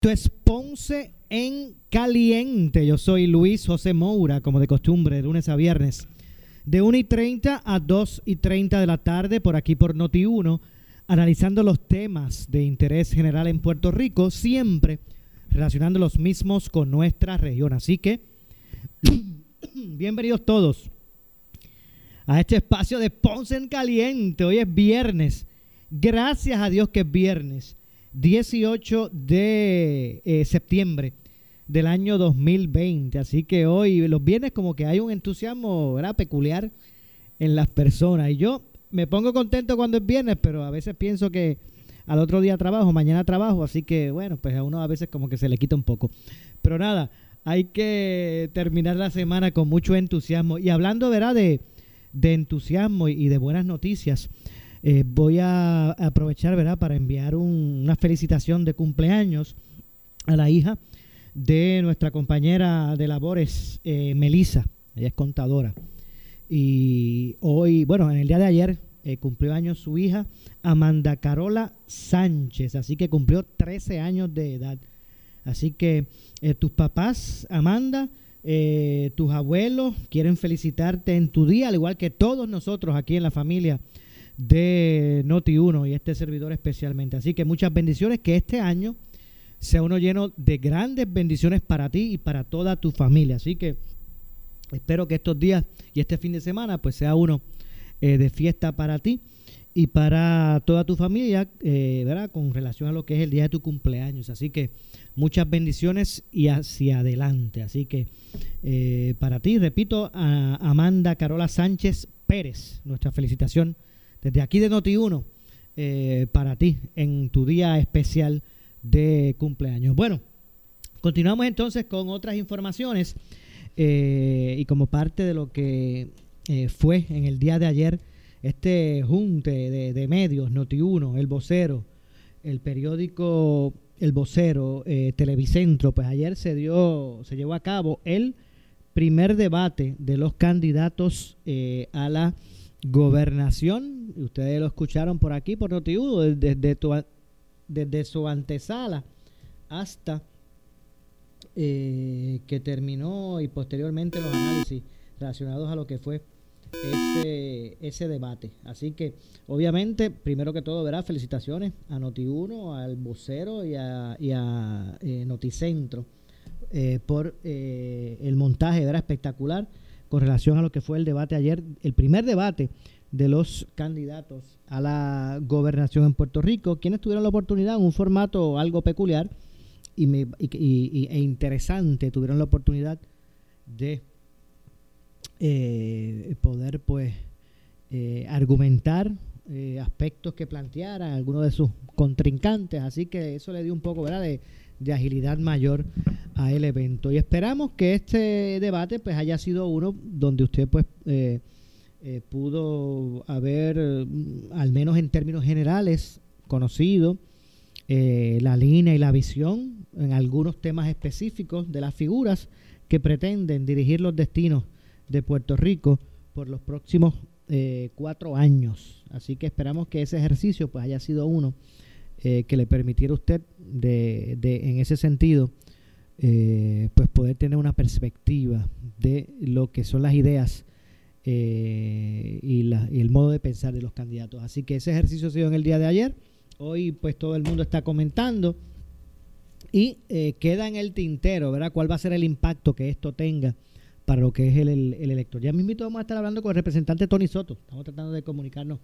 Esto es Ponce en Caliente. Yo soy Luis José Moura, como de costumbre, de lunes a viernes, de 1 y 30 a 2 y 30 de la tarde, por aquí por Noti1, analizando los temas de interés general en Puerto Rico, siempre relacionando los mismos con nuestra región. Así que, bienvenidos todos a este espacio de Ponce en Caliente. Hoy es viernes. Gracias a Dios que es viernes 18 de eh, septiembre del año 2020. Así que hoy, los viernes, como que hay un entusiasmo ¿verdad? peculiar en las personas. Y yo me pongo contento cuando es viernes, pero a veces pienso que al otro día trabajo, mañana trabajo. Así que, bueno, pues a uno a veces como que se le quita un poco. Pero nada, hay que terminar la semana con mucho entusiasmo. Y hablando, ¿verdad? De, de entusiasmo y de buenas noticias. Eh, voy a aprovechar ¿verdad? para enviar una felicitación de cumpleaños a la hija de nuestra compañera de labores, eh, Melisa. Ella es contadora. Y hoy, bueno, en el día de ayer eh, cumplió años su hija, Amanda Carola Sánchez. Así que cumplió 13 años de edad. Así que tus papás, Amanda, tus abuelos quieren felicitarte en tu día, al igual que todos nosotros aquí en la familia de Noti1 y este servidor especialmente. Así que muchas bendiciones, que este año sea uno lleno de grandes bendiciones para ti y para toda tu familia. Así que espero que estos días y este fin de semana pues sea uno eh, de fiesta para ti y para toda tu familia, eh, ¿verdad? Con relación a lo que es el día de tu cumpleaños. Así que muchas bendiciones y hacia adelante. Así que eh, para ti, repito, a Amanda Carola Sánchez Pérez, nuestra felicitación desde aquí de Noti1 eh, para ti en tu día especial de cumpleaños. Bueno, continuamos entonces con otras informaciones eh, y como parte de lo que eh, fue en el día de ayer este junte de, medios, Noti1, El Vocero, el periódico El Vocero, Televicentro, pues ayer se dio, se llevó a cabo el primer debate de los candidatos a la gobernación, ustedes lo escucharon por aquí, por Notiudo, desde, desde su antesala hasta eh, que terminó y posteriormente los análisis relacionados a lo que fue ese, ese debate. Así que, obviamente, primero que todo, verá, felicitaciones a Noti1, al vocero y a, y a eh, Noticentro eh, por el montaje, era espectacular con relación a lo que fue el debate ayer, el primer debate de los candidatos a la gobernación en Puerto Rico, quienes tuvieron la oportunidad en un formato algo peculiar y, e interesante, tuvieron la oportunidad de eh, poder pues eh, argumentar eh, aspectos que plantearan algunos de sus contrincantes, así que eso le dio un poco ¿verdad? De, de agilidad mayor a el evento. Y esperamos que este debate pues haya sido uno donde usted pues eh, eh, pudo haber, mm, al menos en términos generales, conocido eh, la línea y la visión en algunos temas específicos de las figuras que pretenden dirigir los destinos de Puerto Rico por los próximos cuatro años. Así que esperamos que ese ejercicio pues haya sido uno que le permitiera a usted de, de, en ese sentido eh, pues poder tener una perspectiva de lo que son las ideas eh, y, el modo de pensar de los candidatos. Así que ese ejercicio se dio en el día de ayer. Hoy pues todo el mundo está comentando y eh, queda en el tintero, ¿verdad? ¿Cuál va a ser el impacto que esto tenga para lo que es el, el, elector? Ya mismo vamos a estar hablando con el representante Tony Soto. Estamos tratando de comunicarnos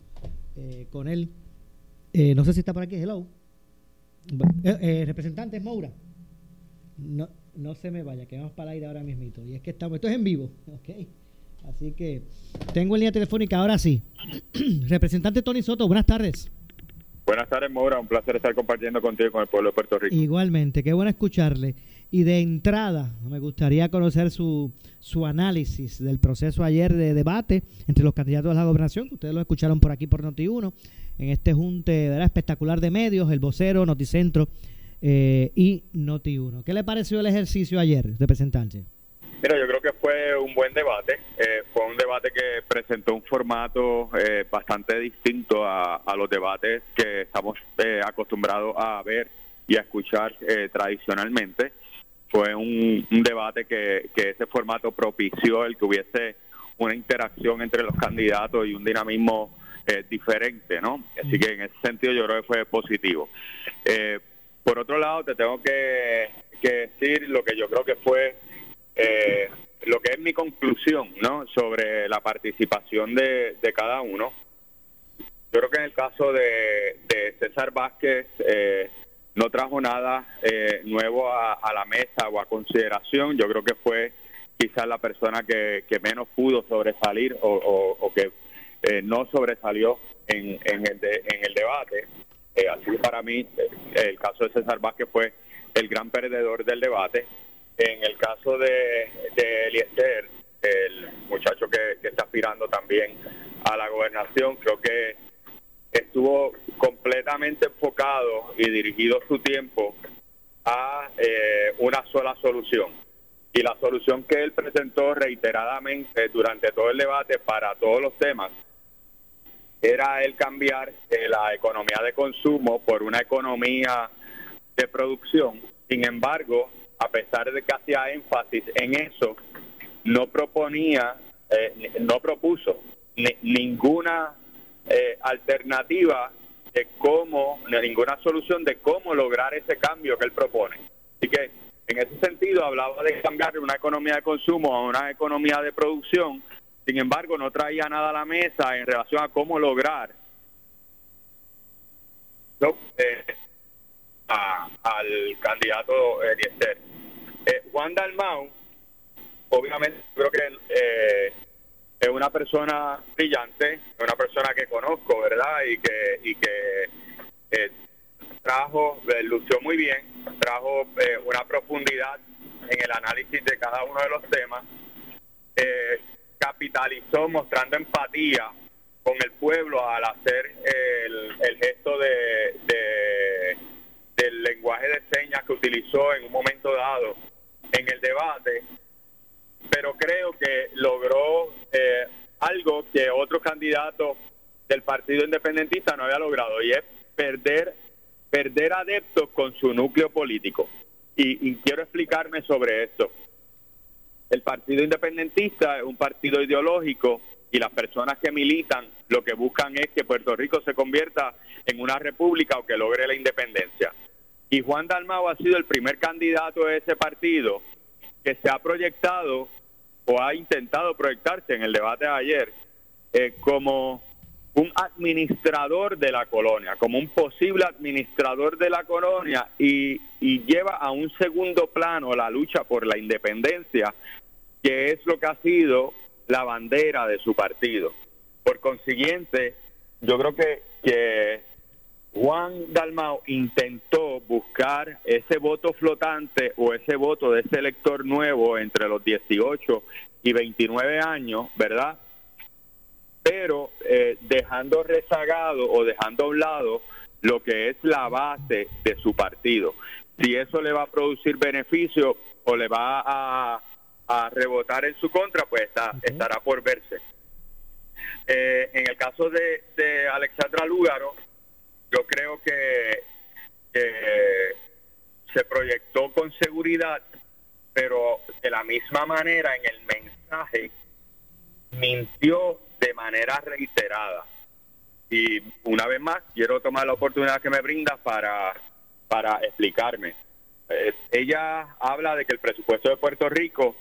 con él. No sé si está por aquí. Hello. representante es Moura no, no se me vaya, que vamos para el aire ahora mismito. Y es que estamos, esto es en vivo, ¿ok? Así que tengo en línea telefónica ahora sí. Representante Tony Soto, buenas tardes. Buenas tardes, Mora. Un placer estar compartiendo contigo con el pueblo de Puerto Rico. Igualmente, qué bueno escucharle. Y de entrada, me gustaría conocer su, su análisis del proceso ayer de debate entre los candidatos a la gobernación, que ustedes lo escucharon por aquí por Noti1, en este junte espectacular de medios, el vocero, Noticentro eh, y Noti1. ¿Qué le pareció el ejercicio ayer, representante? Mira, yo creo que fue un buen debate. Eh, fue un debate que presentó un formato eh, bastante distinto a, los debates que estamos acostumbrados a ver y a escuchar eh, tradicionalmente. Fue un, debate que ese formato propició el que hubiese una interacción entre los candidatos y un dinamismo eh, diferente, ¿no? Así que en ese sentido yo creo que fue positivo. Eh, por otro lado, te tengo que, decir lo que yo creo que fue eh, lo que es mi conclusión, ¿no? Sobre la participación de, cada uno. Yo creo que en el caso de, César Vázquez no trajo nada nuevo a, la mesa o a consideración. Yo creo que fue quizás la persona que, menos pudo sobresalir o, que eh, no sobresalió en, en, el, en el debate. Eh, así que para mí eh, el caso de César Vázquez fue el gran perdedor del debate. En el caso de, de Eliezer, el muchacho que, que está aspirando también a la gobernación, creo que estuvo completamente enfocado y dirigido su tiempo a una sola solución y la solución que él presentó reiteradamente durante todo el debate para todos los temas era el cambiar la economía de consumo por una economía de producción. Sin embargo, a pesar de que hacía énfasis en eso, no proponía, eh, no propuso ninguna eh, alternativa de cómo, ninguna solución de cómo lograr ese cambio que él propone. Así que en ese sentido, hablaba de cambiar de una economía de consumo a una economía de producción, sin embargo, no traía nada a la mesa en relación a cómo lograr eh, al candidato Eliezer. Eh, Juan Dalmau, obviamente, creo que eh, es una persona brillante, una persona que conozco, ¿verdad? Y que, y que eh, trajo, lució muy bien, trajo eh, una profundidad en el análisis de cada uno de los temas, eh, capitalizó mostrando empatía con el pueblo al hacer el, gesto de, del lenguaje de señas que utilizó en un momento dado en el debate, pero creo que logró eh, algo que otro candidato del Partido Independentista no había logrado y es perder perder adeptos con su núcleo político. Y, quiero explicarme sobre esto. El Partido Independentista es un partido ideológico y las personas que militan lo que buscan es que Puerto Rico se convierta en una república o que logre la independencia. Y Juan Dalmao ha sido el primer candidato de ese partido que se ha proyectado o ha intentado proyectarse en el debate de ayer eh, como un administrador de la colonia, como un posible administrador de la colonia y, lleva a un segundo plano la lucha por la independencia, que es lo que ha sido la bandera de su partido. Por consiguiente, yo creo que, que Juan Dalmao intentó buscar ese voto flotante o ese voto de ese elector nuevo entre los 18 y 29 años, ¿verdad? pero eh, dejando rezagado o dejando a un lado lo que es la base de su partido. Si eso le va a producir beneficio o le va a, rebotar en su contra, pues estará por verse. Eh, en el caso de, de, Alexandra Lúgaro, yo creo que se proyectó con seguridad, pero de la misma manera en el mensaje mintió de manera reiterada. Y una vez más, quiero tomar la oportunidad que me brinda para, para explicarme. Eh, ella habla de que el presupuesto de Puerto Rico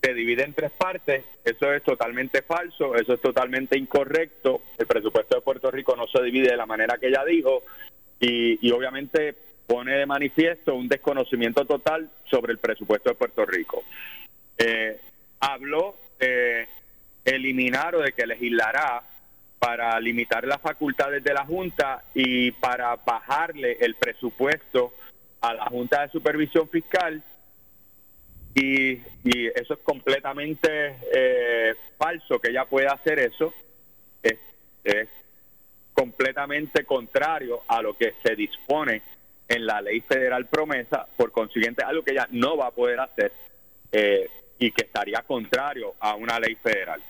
se divide en tres partes. Eso es totalmente falso, eso es totalmente incorrecto. El presupuesto de Puerto Rico no se divide de la manera que ella dijo y, obviamente pone de manifiesto un desconocimiento total sobre el presupuesto de Puerto Rico. Eh, habló de eliminar o de que legislará para limitar las facultades de la Junta y para bajarle el presupuesto a la Junta de Supervisión Fiscal. Y, eso es completamente eh, falso que ella pueda hacer eso. Es, completamente contrario a lo que se dispone en la ley federal promesa. Por consiguiente, algo que ella no va a poder hacer eh, y que estaría contrario a una ley federal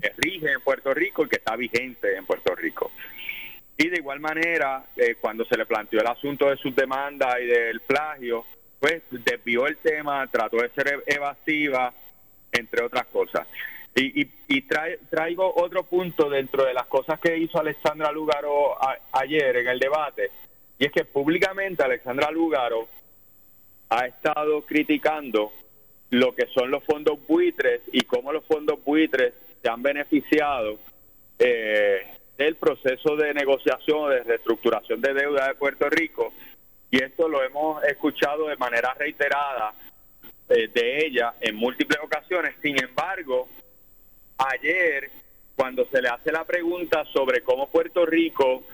que rige en Puerto Rico y que está vigente en Puerto Rico. Y de igual manera, eh, cuando se le planteó el asunto de sus demandas y del plagio, pues desvió el tema, trató de ser evasiva, entre otras cosas. Y, y, traigo otro punto dentro de las cosas que hizo Alexandra Lugaro ayer en el debate, y es que públicamente Alexandra Lugaro ha estado criticando lo que son los fondos buitres y cómo los fondos buitres se han beneficiado eh, del proceso de negociación, de reestructuración de deuda de Puerto Rico. Y esto lo hemos escuchado de manera reiterada eh, de ella en múltiples ocasiones. Sin embargo, ayer, cuando se le hace la pregunta sobre cómo Puerto Rico,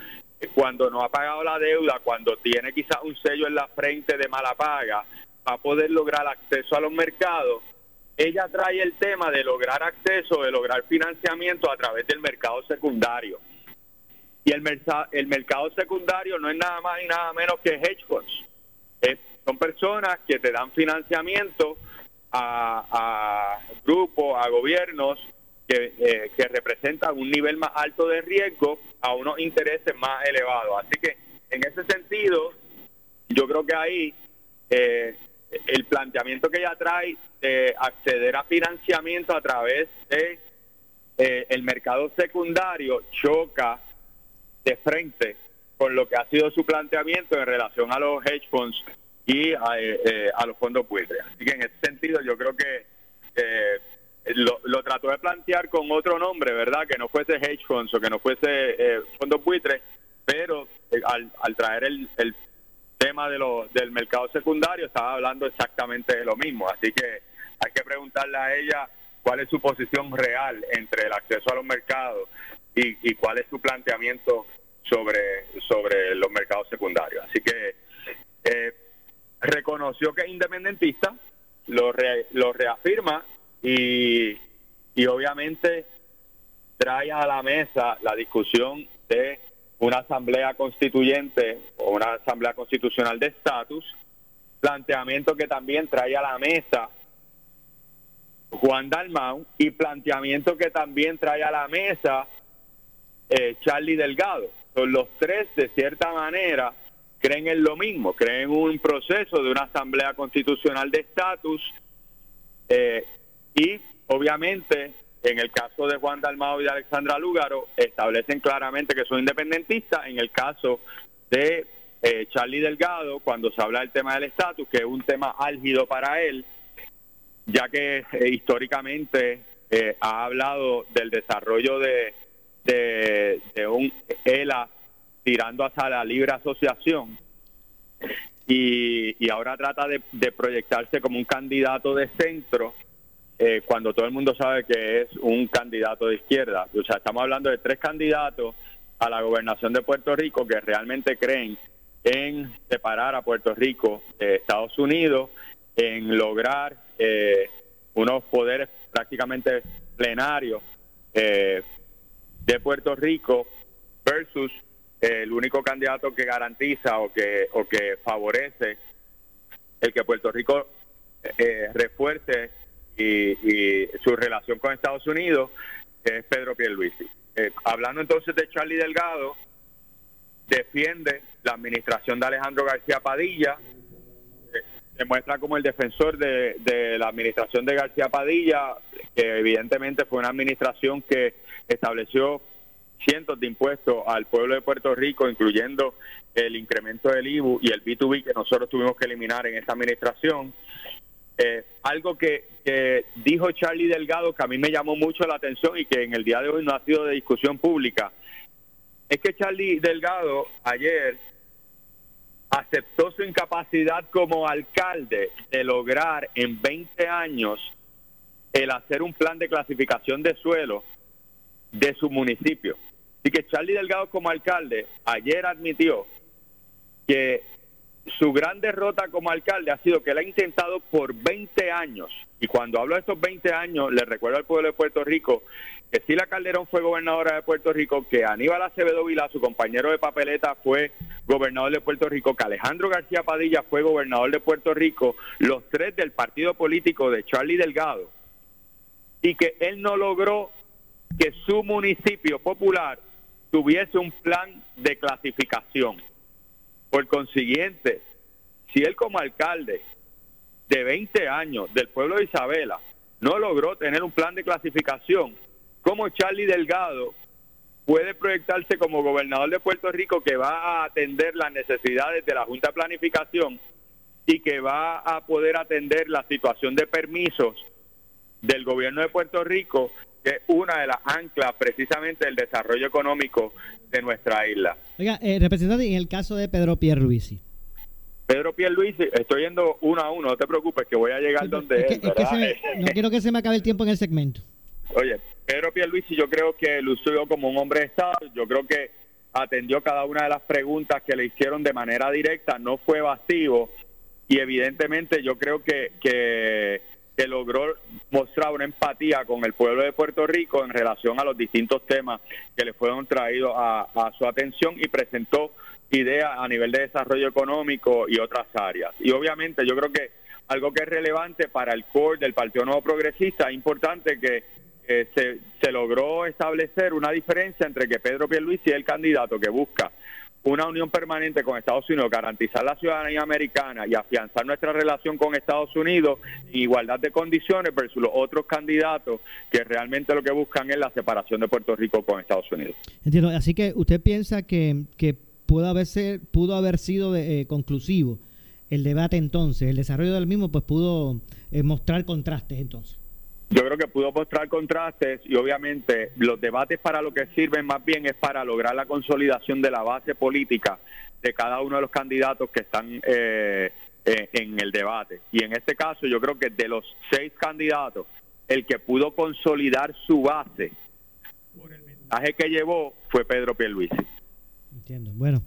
eh, cuando no ha pagado la deuda, cuando tiene quizás un sello en la frente de mala paga, va a poder lograr acceso a los mercados, ella trae el tema de lograr acceso, de lograr financiamiento a través del mercado secundario. Y el, el mercado secundario no es nada más y nada menos que hedge funds. son personas que te dan financiamiento a, a grupos, a gobiernos que, eh, que representan un nivel más alto de riesgo a unos intereses más elevados. Así que en ese sentido, yo creo que ahí eh, el planteamiento que ella trae de acceder a financiamiento a través de eh, el mercado secundario choca de frente con lo que ha sido su planteamiento en relación a los hedge funds y a, eh, los fondos buitres. Así que en ese sentido yo creo que eh, lo, lo, trató de plantear con otro nombre, ¿verdad? Que no fuese hedge funds o que no fuese fondos buitres, pero al, al traer el, el tema de lo, del mercado secundario estaba hablando exactamente de lo mismo. Así que hay que preguntarle a ella cuál es su posición real entre el acceso a los mercados y, cuál es su planteamiento sobre, sobre los mercados secundarios. Así que eh, reconoció que es independentista, lo, lo reafirma y, y obviamente trae a la mesa la discusión de una asamblea constituyente o una asamblea constitucional de estatus, planteamiento que también trae a la mesa Juan Dalmau y planteamiento que también trae a la mesa eh, Charlie Delgado. Son los tres, de cierta manera, creen en lo mismo, creen en un proceso de una asamblea constitucional de estatus eh, y obviamente en el caso de Juan Dalmao y de Alexandra Lúgaro, establecen claramente que son independentistas. En el caso de eh, Charlie Delgado, cuando se habla del tema del estatus, que es un tema álgido para él, ya que eh, históricamente eh, ha hablado del desarrollo de, de, un ELA tirando hacia la libre asociación y, y ahora trata de, proyectarse como un candidato de centro eh, cuando todo el mundo sabe que es un candidato de izquierda. O sea, estamos hablando de tres candidatos a la gobernación de Puerto Rico que realmente creen en separar a Puerto Rico de Estados Unidos, en lograr eh, unos poderes prácticamente plenarios eh, de Puerto Rico versus el único candidato que garantiza o que, o que favorece el que Puerto Rico refuerce y, su relación con Estados Unidos, es Pedro Pierluisi. Eh, hablando entonces de Charlie Delgado, defiende la administración de Alejandro García Padilla, eh, se muestra como el defensor de, la administración de García Padilla, que evidentemente fue una administración que estableció cientos de impuestos al pueblo de Puerto Rico, incluyendo el incremento del IBU y el B2B que nosotros tuvimos que eliminar en esta administración. Eh, algo que, dijo Charlie Delgado que a mí me llamó mucho la atención y que en el día de hoy no ha sido de discusión pública, es que Charlie Delgado ayer aceptó su incapacidad como alcalde de lograr en 20 años el hacer un plan de clasificación de suelo de su municipio. Y que Charlie Delgado como alcalde ayer admitió que su gran derrota como alcalde ha sido que él ha intentado por 20 años, y cuando hablo de estos 20 años, le recuerdo al pueblo de Puerto Rico que Sila Calderón fue gobernadora de Puerto Rico, que Aníbal Acevedo Vila, su compañero de papeleta, fue gobernador de Puerto Rico, que Alejandro García Padilla fue gobernador de Puerto Rico, los tres del partido político de Charlie Delgado, y que él no logró que su municipio popular tuviese un plan de clasificación. Por consiguiente, si él como alcalde de 20 años del pueblo de Isabela no logró tener un plan de clasificación, como Charlie Delgado puede proyectarse como gobernador de Puerto Rico que va a atender las necesidades de la Junta de Planificación y que va a poder atender la situación de permisos del gobierno de Puerto Rico, que es una de las anclas precisamente del desarrollo económico de nuestra isla. Oiga, eh, representante, en el caso de Pedro Pierluisi. Pedro Pierluisi, estoy yendo uno a uno, no te preocupes, que voy a llegar donde es, no quiero que se me acabe el tiempo en el segmento. Oye, Pedro Pierluisi yo creo que lució como un hombre de Estado, yo creo que atendió cada una de las preguntas que le hicieron de manera directa, no fue evasivo y evidentemente yo creo que, que, logró mostrar una empatía con el pueblo de Puerto Rico en relación a los distintos temas que le fueron traídos a, a su atención y presentó ideas a nivel de desarrollo económico y otras áreas. Y obviamente yo creo que algo que es relevante para el core del Partido Nuevo Progresista, es importante que eh, se, logró establecer una diferencia entre que Pedro Pierluisi es el candidato que busca una unión permanente con Estados Unidos, garantizar la ciudadanía americana y afianzar nuestra relación con Estados Unidos en igualdad de condiciones versus los otros candidatos que realmente lo que buscan es la separación de Puerto Rico con Estados Unidos. Entiendo, así que usted piensa que, que pudo, haber ser, pudo haber sido eh, conclusivo el debate entonces, el desarrollo del mismo pues pudo eh, mostrar contrastes entonces. Yo creo que pudo mostrar contrastes y obviamente los debates para lo que sirven más bien es para lograr la consolidación de la base política de cada uno de los candidatos que están eh, eh, en el debate. Y en este caso yo creo que de los seis candidatos, el que pudo consolidar su base por el mensaje que llevó fue Pedro Pierluisi. Entiendo. Bueno.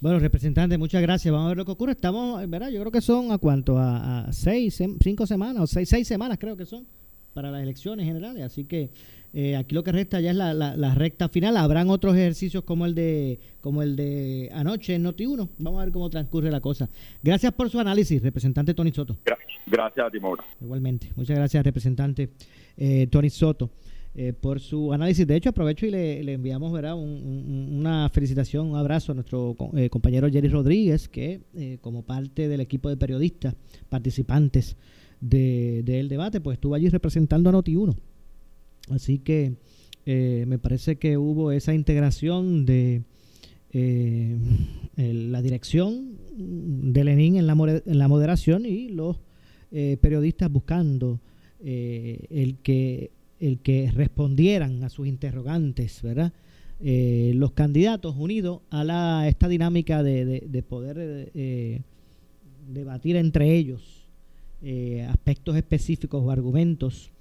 Bueno, representante, muchas gracias. Vamos a ver lo que ocurre. Estamos, ¿verdad? Yo creo que son a cuánto, a, seis, cinco semanas, o seis, seis semanas creo que son para las elecciones generales. Así que eh, aquí lo que resta ya es la, la, recta final. Habrán otros ejercicios como el de como el de anoche en Noti1. Vamos a ver cómo transcurre la cosa. Gracias por su análisis, representante Tony Soto. Gracias, a ti, Maura. Igualmente. Muchas gracias, representante eh, Tony Soto. Eh, por su análisis. De hecho, aprovecho y le, enviamos ¿verdad? una felicitación, un abrazo a nuestro compañero Jerry Rodríguez, que como parte del equipo de periodistas participantes del de, debate, pues estuvo allí representando a Noti1. Así que eh, me parece que hubo esa integración de eh, la dirección de Lenin en la, en la moderación y los eh, periodistas buscando el, que, el que respondieran a sus interrogantes, ¿verdad? los candidatos unidos a la, esta dinámica de, de poder debatir entre ellos eh, aspectos específicos o argumentos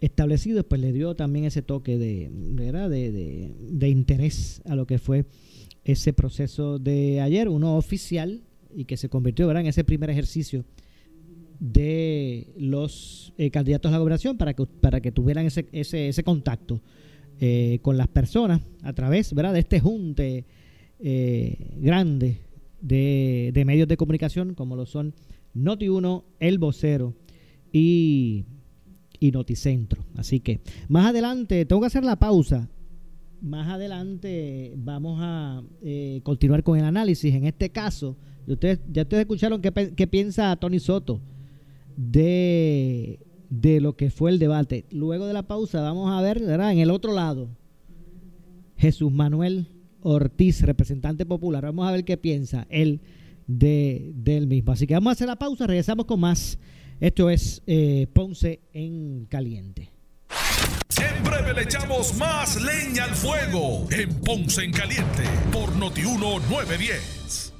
establecidos, pues le dio también ese toque de, de, de, interés a lo que fue ese proceso de ayer, uno oficial y que se convirtió en ese primer ejercicio de los eh, candidatos a la gobernación para que, para que tuvieran ese, ese, ese contacto eh, con las personas a través ¿verdad? de este junte grande de, de medios de comunicación como lo son Noti1, El Vocero y, y Noticentro. Así que más adelante, tengo que hacer la pausa. Más adelante vamos a eh, continuar con el análisis. En este caso, ustedes, ya ustedes escucharon qué, piensa Tony Soto de, de lo que fue el debate. Luego de la pausa vamos a ver, ¿verdad? En el otro lado, Jesús Manuel Ortiz, representante popular. Vamos a ver qué piensa él de, del mismo. Así que vamos a hacer la pausa, regresamos con más. Esto es eh, Ponce en Caliente. En breve le echamos más leña al fuego en Ponce en Caliente por Notiuno 910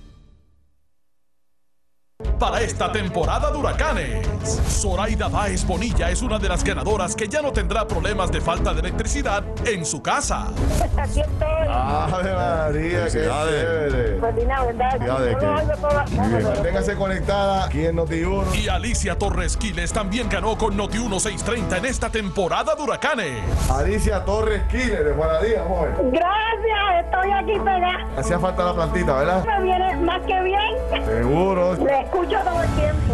para esta temporada de huracanes. Zoraida Baez Bonilla es una de las ganadoras que ya no tendrá problemas de falta de electricidad en su casa. Estoy. Ave María, qué chévere. Manténgase conectada aquí en Noti1. Y Alicia Torres Quiles también ganó con Noti1 630 en esta temporada de huracanes. Alicia Torres Quiles, de buenos días, amor. Gracias, estoy aquí pegada. Hacía falta la plantita, ¿verdad? Me viene más que bien. Seguro. Le escucho todo el tiempo.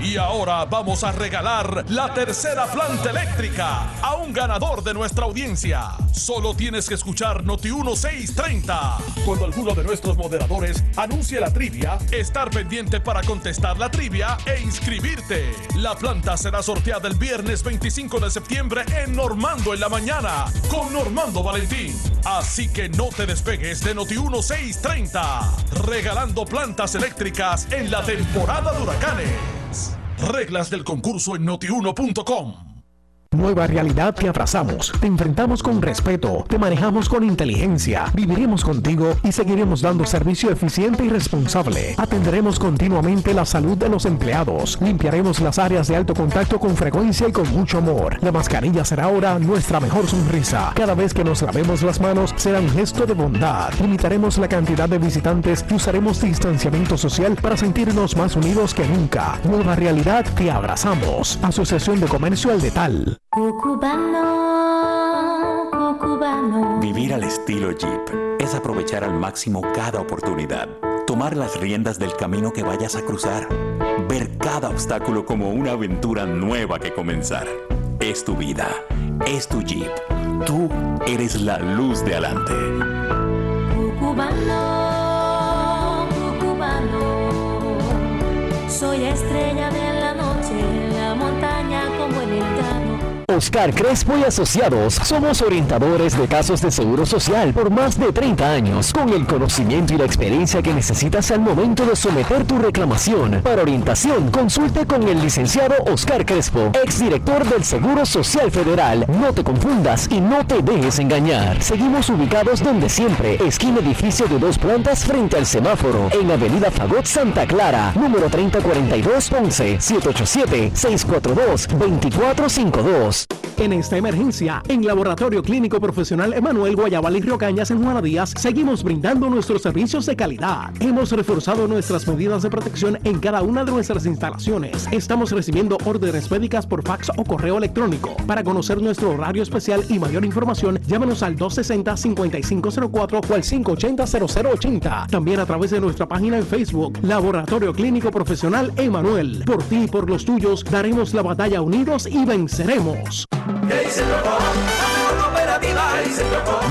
Y ahora vamos a regalar la tercera planta eléctrica a un ganador de nuestra audiencia. Solo tienes que escuchar Noti 1630. Cuando alguno de nuestros moderadores anuncie la trivia, estar pendiente para contestar la trivia e inscribirte. La planta será sorteada el viernes 25 de septiembre en Normando en la mañana con Normando Valentín. Así que no te despegues de Noti 1630. Regalando plantas eléctricas en la temporada de huracanes. Reglas del concurso en notiuno.com. Nueva realidad te abrazamos, te enfrentamos con respeto, te manejamos con inteligencia, viviremos contigo y seguiremos dando servicio eficiente y responsable. Atenderemos continuamente la salud de los empleados, limpiaremos las áreas de alto contacto con frecuencia y con mucho amor. La mascarilla será ahora nuestra mejor sonrisa. Cada vez que nos lavemos las manos será un gesto de bondad. Limitaremos la cantidad de visitantes y usaremos distanciamiento social para sentirnos más unidos que nunca. Nueva realidad te abrazamos. Asociación de Comercio al Detal. Cucubano, cucubano. Vivir al estilo Jeep es aprovechar al máximo cada oportunidad, tomar las riendas del camino que vayas a cruzar, ver cada obstáculo como una aventura nueva que comenzar. Es tu vida, es tu Jeep. Tú eres la luz de adelante. Cucubano, cucubano. Soy estrella de la noche, Oscar Crespo y Asociados somos orientadores de casos de seguro social por más de 30 años, con el conocimiento y la experiencia que necesitas al momento de someter tu reclamación. Para orientación, consulte con el licenciado Oscar Crespo, exdirector del Seguro Social Federal. No te confundas y no te dejes engañar. Seguimos ubicados donde siempre, esquina edificio de dos plantas frente al semáforo, en Avenida Fagot Santa Clara, número 3042 Ponce, 787-642-2452. En esta emergencia, en Laboratorio Clínico Profesional Emanuel Guayabal y Río Cañas en Juana Díaz, seguimos brindando nuestros servicios de calidad. Hemos reforzado nuestras medidas de protección en cada una de nuestras instalaciones. Estamos recibiendo órdenes médicas por fax o correo electrónico. Para conocer nuestro horario especial y mayor información, llámenos al 260-5504 o al 580-0080. También a través de nuestra página en Facebook, Laboratorio Clínico Profesional Emanuel. Por ti y por los tuyos, daremos la batalla unidos y venceremos.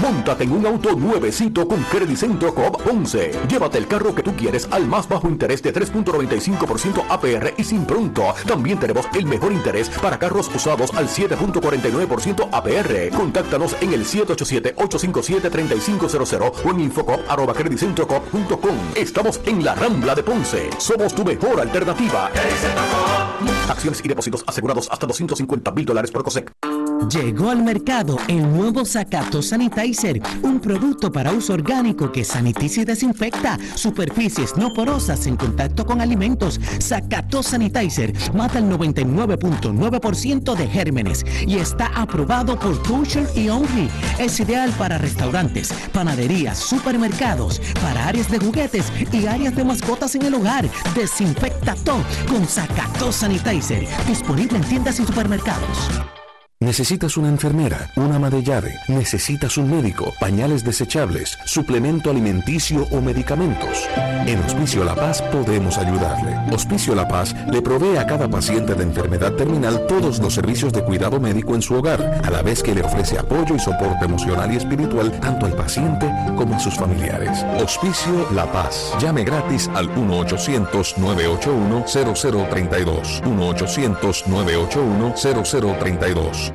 Móntate en un auto nuevecito con Credit Centro Coop 11. Llévate el carro que tú quieres al más bajo interés de 3.95% APR y sin pronto. También tenemos el mejor interés para carros usados al 7.49% APR. Contáctanos en el 787-857-3500 o en infocop.com. Estamos en la Rambla de Ponce. Somos tu mejor alternativa. Acciones y depósitos asegurados hasta 250 mil dólares por COSEC. Llegó al mercado el nuevo Zacato Sanitizer, un producto para uso orgánico que sanitiza y desinfecta superficies no porosas en contacto con alimentos. Zacato Sanitizer mata el 99.9% de gérmenes y está aprobado por Kosher y Only. Es ideal para restaurantes, panaderías, supermercados, para áreas de juguetes y áreas de mascotas en el hogar. Desinfecta todo con Zacato Sanitizer, disponible en tiendas y supermercados. Necesitas una enfermera, una ama de llave, necesitas un médico, pañales desechables, suplemento alimenticio o medicamentos. En Hospicio La Paz podemos ayudarle. Hospicio La Paz le provee a cada paciente de enfermedad terminal todos los servicios de cuidado médico en su hogar, a la vez que le ofrece apoyo y soporte emocional y espiritual tanto al paciente como a sus familiares. Hospicio La Paz. Llame gratis al 1-800-981-0032. 1-800-981-0032.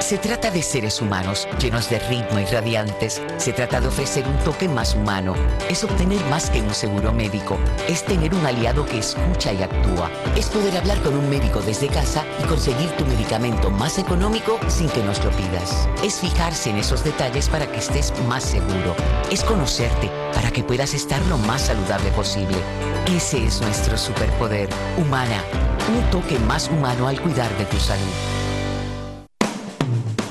Se trata de seres humanos llenos de ritmo y radiantes. Se trata de ofrecer un toque más humano. Es obtener más que un seguro médico. Es tener un aliado que escucha y actúa. Es poder hablar con un médico desde casa y conseguir tu medicamento más económico sin que nos lo pidas. Es fijarse en esos detalles para que estés más seguro. Es conocerte para que puedas estar lo más saludable posible. Ese es nuestro superpoder. Humana. un toque más humano al cuidar de tu salud.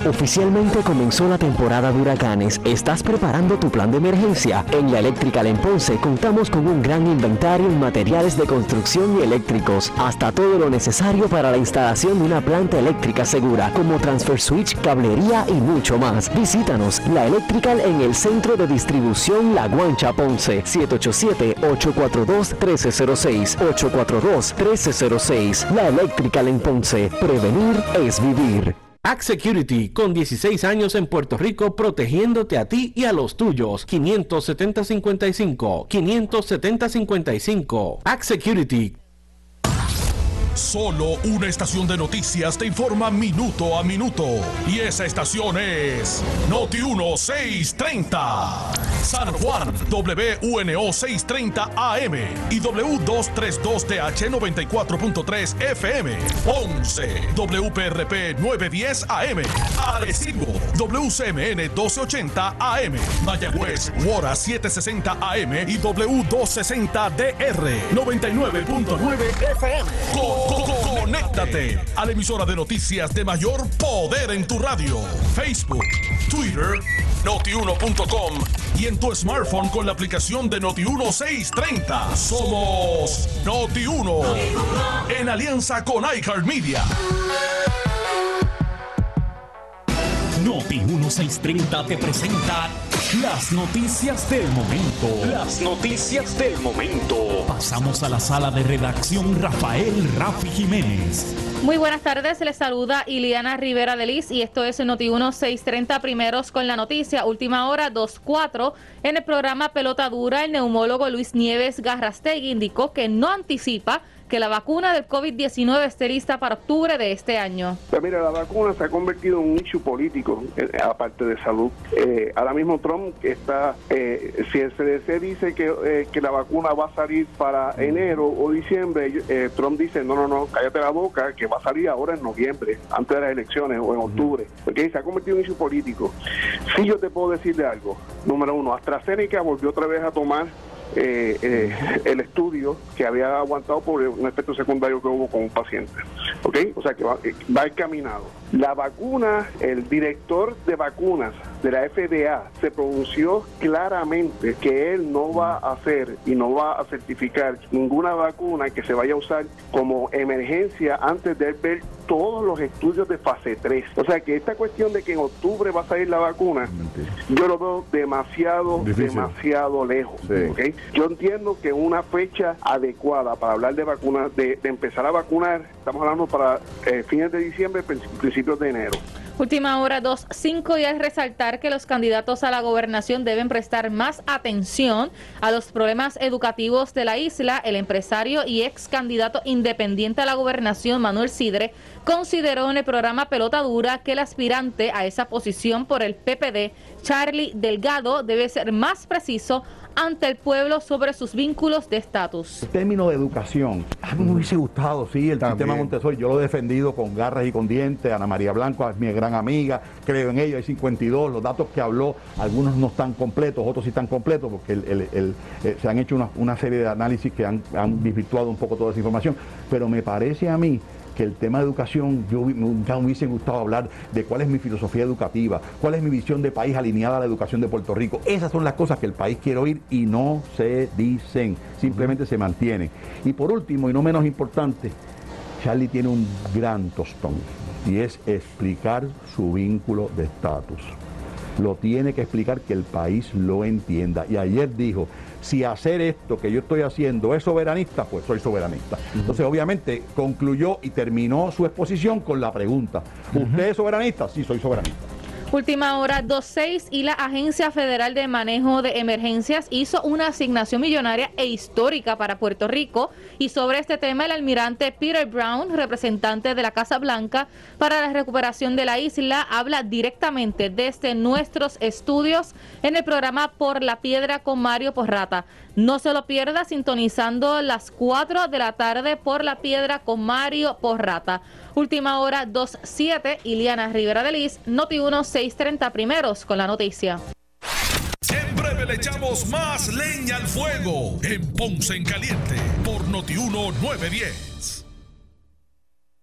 Oficialmente comenzó la temporada de huracanes. ¿Estás preparando tu plan de emergencia? En la Electrical en Ponce contamos con un gran inventario en materiales de construcción y eléctricos, hasta todo lo necesario para la instalación de una planta eléctrica segura, como transfer switch, cablería y mucho más. Visítanos, la Electrical en el centro de distribución La Guancha Ponce, 787-842-1306, 842-1306. La Electrical en Ponce. Prevenir es vivir. Act Security, con 16 años en Puerto Rico, protegiéndote a ti y a los tuyos. 570-55, 570-55. Act Security. Solo una estación de noticias te informa minuto a minuto. Y esa estación es Noti 1630. San Juan, WNO 630 AM y W232TH 94.3 FM. Ponce, WPRP 910 AM. Arecibo, WCMN 1280 AM. Mayagüez, Wora 760 AM y W260DR 99.9 FM. Conéctate a la emisora de noticias de mayor poder en tu radio. Facebook, Twitter, notiuno.com y en tu smartphone con la aplicación de Noti1 630. Somos Noti1 en alianza con iCarmedia. Noti 1630 te presenta las noticias del momento. Las noticias del momento. Pasamos a la sala de redacción Rafael Rafi Jiménez. Muy buenas tardes, les saluda Iliana Rivera de Liz y esto es Noti1 630 primeros con la noticia, última hora 24. En el programa Pelota Dura, el neumólogo Luis Nieves Garrastegui indicó que no anticipa que la vacuna del COVID-19 esté lista para octubre de este año. Pues mira, la vacuna se ha convertido en un issue político, eh, aparte de salud. Eh, ahora mismo Trump está, eh, si el CDC dice que, eh, que la vacuna va a salir para enero o diciembre, eh, Trump dice, no, no, no, cállate la boca, que va a salir ahora en noviembre, antes de las elecciones o en octubre, porque se ha convertido en un issue político. Sí yo te puedo decirle algo. Número uno, AstraZeneca volvió otra vez a tomar eh, eh, el estudio que había aguantado por un efecto secundario que hubo con un paciente. ¿Ok? O sea que va, eh, va encaminado. La vacuna, el director de vacunas de la FDA se pronunció claramente que él no va a hacer y no va a certificar ninguna vacuna que se vaya a usar como emergencia antes de ver todos los estudios de fase 3. O sea que esta cuestión de que en octubre va a salir la vacuna, yo lo veo demasiado, Difícil. demasiado lejos. Sí. ¿ok? Yo entiendo que una fecha adecuada para hablar de vacunas, de, de empezar a vacunar, estamos hablando para eh, fines de diciembre, prin- principios de enero. Última hora 2.5 y es resaltar que los candidatos a la gobernación deben prestar más atención a los problemas educativos de la isla. El empresario y ex candidato independiente a la gobernación, Manuel Sidre, consideró en el programa Pelota Dura que el aspirante a esa posición por el PPD, Charlie Delgado, debe ser más preciso ante el pueblo sobre sus vínculos de estatus. En términos de educación, a mí me hubiese gustado, sí, el sistema Montessori, yo lo he defendido con garras y con dientes, Ana María Blanco es mi gran amiga, creo en ella, hay 52, los datos que habló, algunos no están completos, otros sí están completos, porque el- el- el- eh, se han hecho una, una serie de análisis que han, han desvirtuado un poco toda esa información, pero me parece a mí que el tema de educación, yo ya me hubiese gustado hablar de cuál es mi filosofía educativa, cuál es mi visión de país alineada a la educación de Puerto Rico. Esas son las cosas que el país quiere oír y no se dicen, simplemente se mantienen. Y por último, y no menos importante, Charlie tiene un gran tostón y es explicar su vínculo de estatus. Lo tiene que explicar que el país lo entienda. Y ayer dijo, si hacer esto que yo estoy haciendo es soberanista, pues soy soberanista. Entonces, obviamente, concluyó y terminó su exposición con la pregunta, ¿usted es soberanista? Sí, soy soberanista. Última hora 2.6 y la Agencia Federal de Manejo de Emergencias hizo una asignación millonaria e histórica para Puerto Rico y sobre este tema el almirante Peter Brown, representante de la Casa Blanca para la recuperación de la isla, habla directamente desde nuestros estudios en el programa Por la Piedra con Mario Porrata. No se lo pierda sintonizando las 4 de la tarde por la Piedra con Mario Porrata. Última hora 2.7, Iliana Rivera de Liz, Noti 1 630 primeros con la noticia. Breve le echamos más leña al fuego en Ponce en Caliente por Notiuno 910.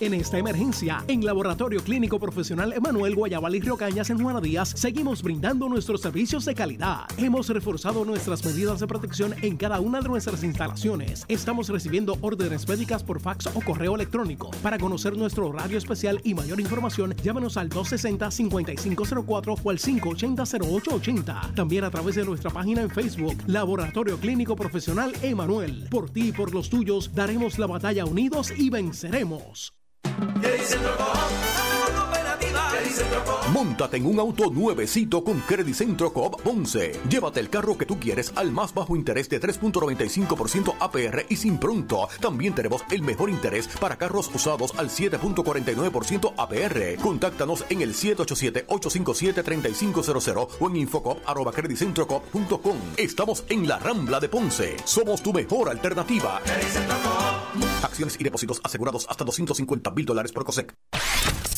En esta emergencia, en Laboratorio Clínico Profesional Emanuel Guayabal y Río Cañas en Juana Díaz, seguimos brindando nuestros servicios de calidad. Hemos reforzado nuestras medidas de protección en cada una de nuestras instalaciones. Estamos recibiendo órdenes médicas por fax o correo electrónico. Para conocer nuestro horario especial y mayor información, llámanos al 260-5504 o al 580-0880. También a través de nuestra página en Facebook, Laboratorio Clínico Profesional Emanuel. Por ti y por los tuyos, daremos la batalla unidos y venceremos. Yeah, he's in the ball. Móntate en un auto nuevecito con Credit Centro Coop Ponce. Llévate el carro que tú quieres al más bajo interés de 3.95% APR y sin pronto. También tenemos el mejor interés para carros usados al 7.49% APR. Contáctanos en el 787-857-3500 o en infocop.com. Estamos en la Rambla de Ponce. Somos tu mejor alternativa. Acciones y depósitos asegurados hasta 250 mil dólares por COSEC.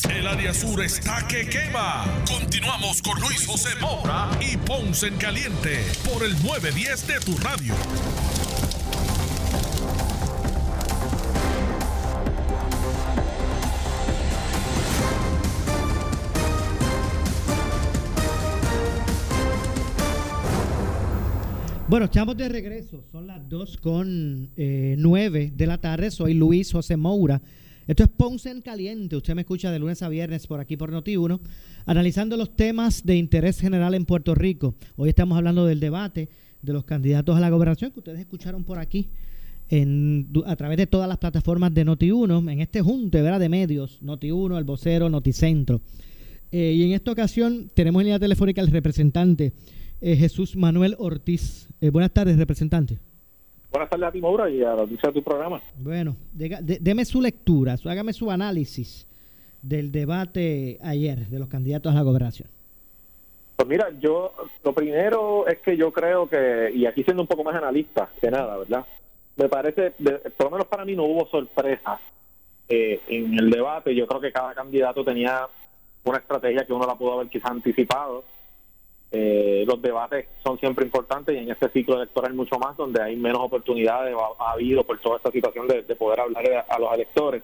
El área sur está que quema. Continuamos con Luis José Moura y Ponce en Caliente por el 910 de tu radio. Bueno, estamos de regreso. Son las 2 con eh, 9 de la tarde. Soy Luis José Moura. Esto es Ponce en Caliente. Usted me escucha de lunes a viernes por aquí por Noti1, analizando los temas de interés general en Puerto Rico. Hoy estamos hablando del debate de los candidatos a la gobernación que ustedes escucharon por aquí a través de todas las plataformas de Noti1, en este junte ¿verdad? de medios, Noti1, El Vocero, Noticentro. Eh, y en esta ocasión tenemos en línea telefónica al representante eh, Jesús Manuel Ortiz. Eh, buenas tardes, representante. Buenas tardes a ti, Maura, y a la de tu programa. Bueno, de, de, deme su lectura, hágame su análisis del debate ayer de los candidatos a la gobernación. Pues mira, yo lo primero es que yo creo que, y aquí siendo un poco más analista que nada, ¿verdad? Me parece, de, por lo menos para mí no hubo sorpresa eh, en el debate. Yo creo que cada candidato tenía una estrategia que uno la pudo haber quizás anticipado. Eh, los debates son siempre importantes y en este ciclo electoral mucho más, donde hay menos oportunidades, ha, ha habido por toda esta situación de, de poder hablar a, los electores.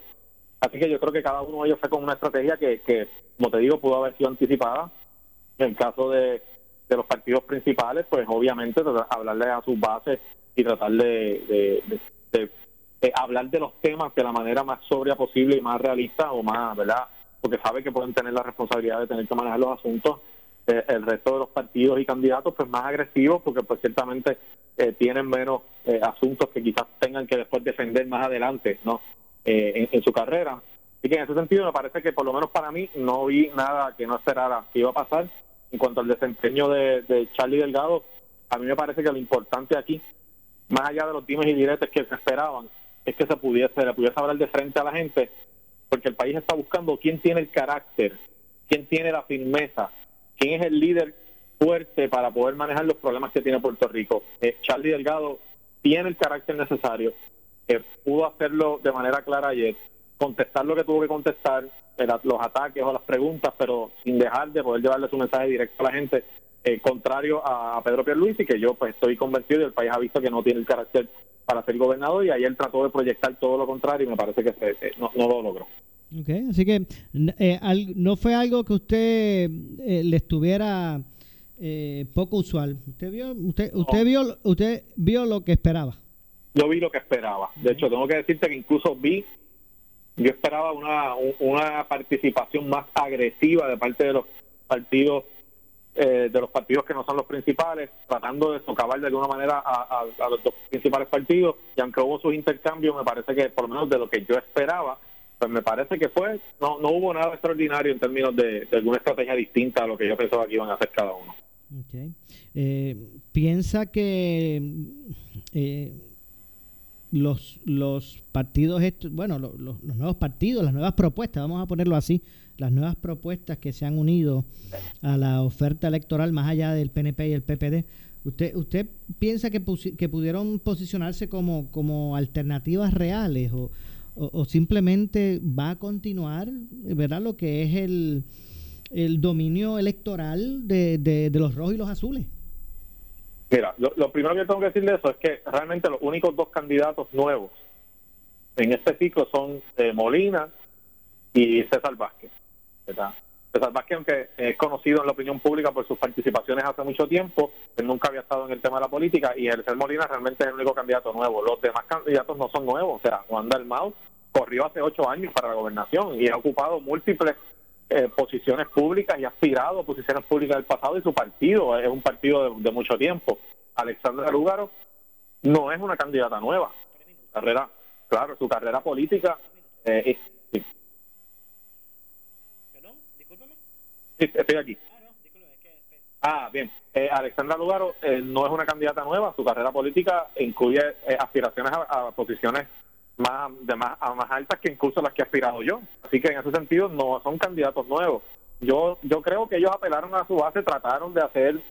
Así que yo creo que cada uno de ellos fue con una estrategia que, como te digo, pudo haber sido anticipada. En el caso de, de los partidos principales, pues obviamente hablarle a sus bases y tratar de, de, de, hablar de los temas de la manera más sobria posible y más realista o más, ¿verdad? Porque sabe que pueden tener la responsabilidad de tener que manejar los asuntos eh, el resto de los partidos y candidatos pues más agresivos porque pues ciertamente eh, tienen menos eh, asuntos que quizás tengan que después defender más adelante no en, en, su carrera. Así que en ese sentido me parece que por lo menos para mí no vi nada que no esperara que iba a pasar. En cuanto al desempeño de, de Charlie Delgado a mí me parece que lo importante aquí más allá de los dimes y diretes que se esperaban es que se pudiese le pudiese hablar de frente a la gente porque el país está buscando quién tiene el carácter quién tiene la firmeza quién es el líder fuerte para poder manejar los problemas que tiene Puerto Rico. Eh, Charlie Delgado tiene el carácter necesario, eh, pudo hacerlo de manera clara ayer, contestar lo que tuvo que contestar, los ataques o las preguntas, pero sin dejar de poder llevarle su mensaje directo a la gente, eh, contrario a, Pedro Pierluisi, que yo pues estoy convencido y el país ha visto que no tiene el carácter para ser gobernador y ayer trató de proyectar todo lo contrario y me parece que se, eh, no lo logró. Okay, así que eh, al, no fue algo que usted eh, le estuviera eh, poco usual. Usted vio, usted, no. usted vio, usted vio lo que esperaba. Yo vi lo que esperaba. De hecho, tengo que decirte que incluso vi, yo esperaba una, una participación más agresiva de parte de los partidos, eh, de los partidos que no son los principales, tratando de socavar de alguna manera a, a, a los dos principales partidos. Y aunque hubo sus intercambios, me parece que por lo menos de lo que yo esperaba pues me parece que fue, no, no hubo nada extraordinario en términos de, alguna estrategia distinta a lo que yo pensaba que iban a hacer cada uno. Okay. Eh, ¿Piensa que eh, los, los partidos, bueno, los, los nuevos partidos, las nuevas propuestas, vamos a ponerlo así, las nuevas propuestas que se han unido a la oferta electoral más allá del PNP y el PPD, ¿usted, usted piensa que, que pudieron posicionarse como, como alternativas reales o, o, simplemente va a continuar, ¿verdad? Lo que es el, el dominio electoral de, de, los rojos y los azules. Mira, lo, primero que tengo que decir de eso es que realmente los únicos dos candidatos nuevos en este ciclo son eh, Molina y César Vázquez. ¿verdad? César Vázquez, aunque es conocido en la opinión pública por sus participaciones hace mucho tiempo, él nunca había estado en el tema de la política y el ser Molina realmente es el único candidato nuevo. Los demás candidatos no son nuevos. O sea, Juan Dalmau corrió hace ocho años para la gobernación y ha ocupado múltiples eh, posiciones públicas y ha aspirado a posiciones públicas del pasado y su partido es un partido de, mucho tiempo. Alexandra Lúgaro no es una candidata nueva. Su carrera, claro, su carrera política. Eh, sí. estoy aquí. Ah, bien. Eh, Alexandra Lugaro eh, no es una candidata nueva. Su carrera política incluye aspiraciones a, posiciones más de más, más altas que incluso las que he aspirado yo. Así que en ese sentido no son candidatos nuevos. Yo yo creo que ellos apelaron a su base, trataron de hacer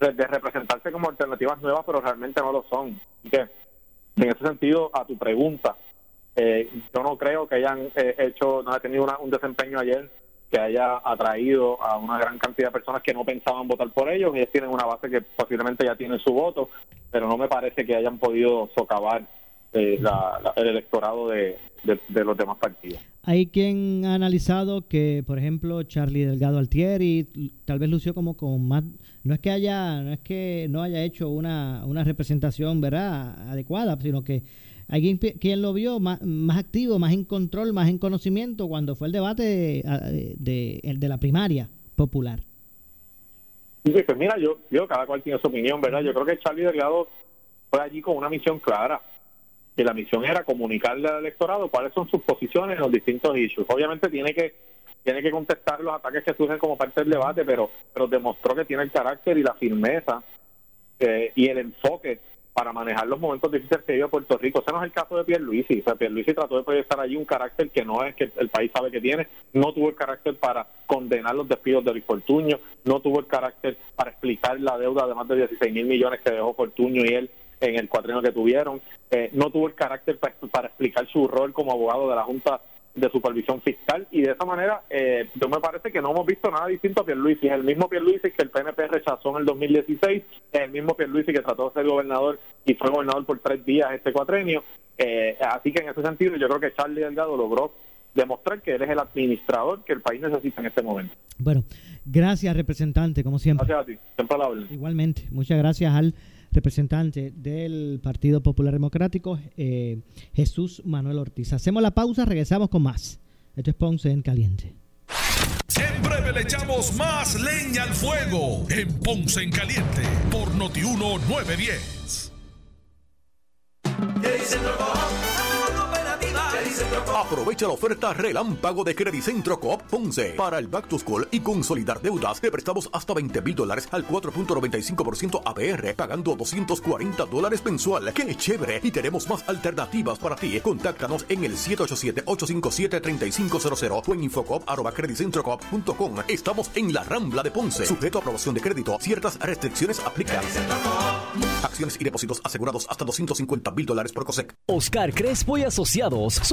de, representarse como alternativas nuevas, pero realmente no lo son. Así que en ese sentido a tu pregunta, eh, yo no creo que hayan eh, hecho, no haya tenido un desempeño ayer que haya atraído a una gran cantidad de personas que no pensaban votar por ellos. Ellos tienen una base que posiblemente ya tienen su voto, pero no me parece que hayan podido socavar eh, el electorado de, los demás partidos. Hay quien ha analizado que, por ejemplo, Charlie Delgado Altieri tal vez lució como con más, no es que haya, no es que no haya hecho una, una representación, ¿verdad?, adecuada, sino que hay quien, lo vio más, activo, más en control, más en conocimiento cuando fue el debate de, de, de la primaria popular. pues mira, yo, yo cada cual tiene su opinión, ¿verdad? Yo creo que Charlie Delgado fue allí con una misión clara y la misión era comunicarle al electorado cuáles son sus posiciones en los distintos issues. Obviamente tiene que tiene que contestar los ataques que surgen como parte del debate, pero pero demostró que tiene el carácter y la firmeza eh, y el enfoque para manejar los momentos difíciles que vive Puerto Rico. Ese no es el caso de Pierluisi. O sea, Pierluisi trató de proyectar allí un carácter que no es que el país sabe que tiene. No tuvo el carácter para condenar los despidos de Luis Fortuño. No tuvo el carácter para explicar la deuda de más de 16 mil millones que dejó Fortuño y él en el cuatrino que tuvieron. Eh, no tuvo el carácter para, explicar su rol como abogado de la Junta de Supervisión Fiscal y de esa manera eh, yo me parece que no hemos visto nada distinto a Pierluisi. Es el mismo Pierluisi que el PNP rechazó en el 2016, es el mismo Pierluisi que trató de ser gobernador y fue gobernador por tres días este cuatrenio. Eh, así que en ese sentido yo creo que Charlie Delgado logró demostrar que él es el administrador que el país necesita en este momento. Bueno, gracias representante, como siempre. Gracias a ti, siempre la Igualmente, muchas gracias al representante del Partido Popular Democrático, eh, Jesús Manuel Ortiz. Hacemos la pausa, regresamos con más. Esto es Ponce en Caliente. En breve le echamos más leña al fuego en Ponce en Caliente por Notiuno 910. Aprovecha la oferta relámpago de Credicentro Coop Ponce para el Back to School y consolidar deudas. Te prestamos hasta 20 mil dólares al 4.95% APR, pagando 240 dólares mensual. ¡Qué chévere! Y tenemos más alternativas para ti. Contáctanos en el 787-857-3500 o en infocop.com. Estamos en la Rambla de Ponce. Sujeto a aprobación de crédito. Ciertas restricciones aplican. Acciones y depósitos asegurados hasta 250 mil dólares por COSEC. Oscar Crespo y Asociados.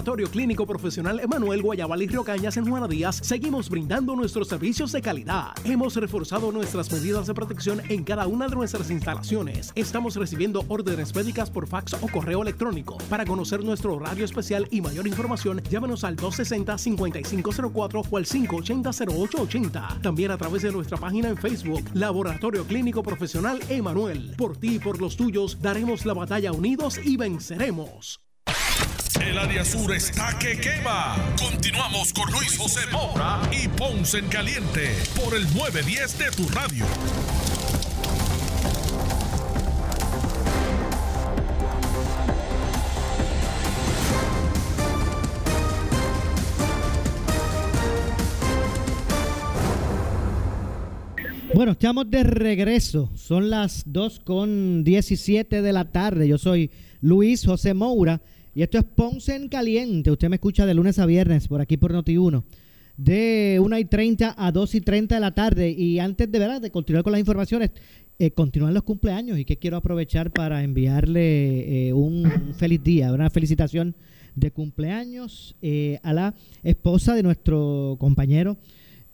Laboratorio Clínico Profesional Emanuel Guayabal y Río Cañas en Juana Díaz, seguimos brindando nuestros servicios de calidad. Hemos reforzado nuestras medidas de protección en cada una de nuestras instalaciones. Estamos recibiendo órdenes médicas por fax o correo electrónico. Para conocer nuestro horario especial y mayor información, llámenos al 260-5504 o al 580-0880. También a través de nuestra página en Facebook, Laboratorio Clínico Profesional Emanuel. Por ti y por los tuyos, daremos la batalla unidos y venceremos. El área sur está que quema. Continuamos con Luis José Moura y Ponce en Caliente por el 910 de tu radio. Bueno, estamos de regreso. Son las 2 con 17 de la tarde. Yo soy Luis José Moura y esto es Ponce en Caliente. Usted me escucha de lunes a viernes por aquí por Noti1 de 1 y 30 a 2 y 30 de la tarde. Y antes de, ¿verdad? de continuar con las informaciones, eh, continúan los cumpleaños y que quiero aprovechar para enviarle eh, un feliz día, una felicitación de cumpleaños eh, a la esposa de nuestro compañero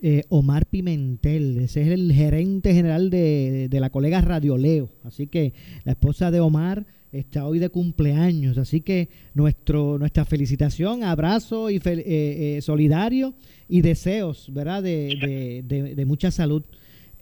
eh, Omar Pimentel. Ese es el gerente general de, de la colega Radioleo. Así que la esposa de Omar está hoy de cumpleaños. Así que nuestro, nuestra felicitación, abrazo y fel- eh, eh, solidario y deseos, ¿verdad? De, de- de- mucha salud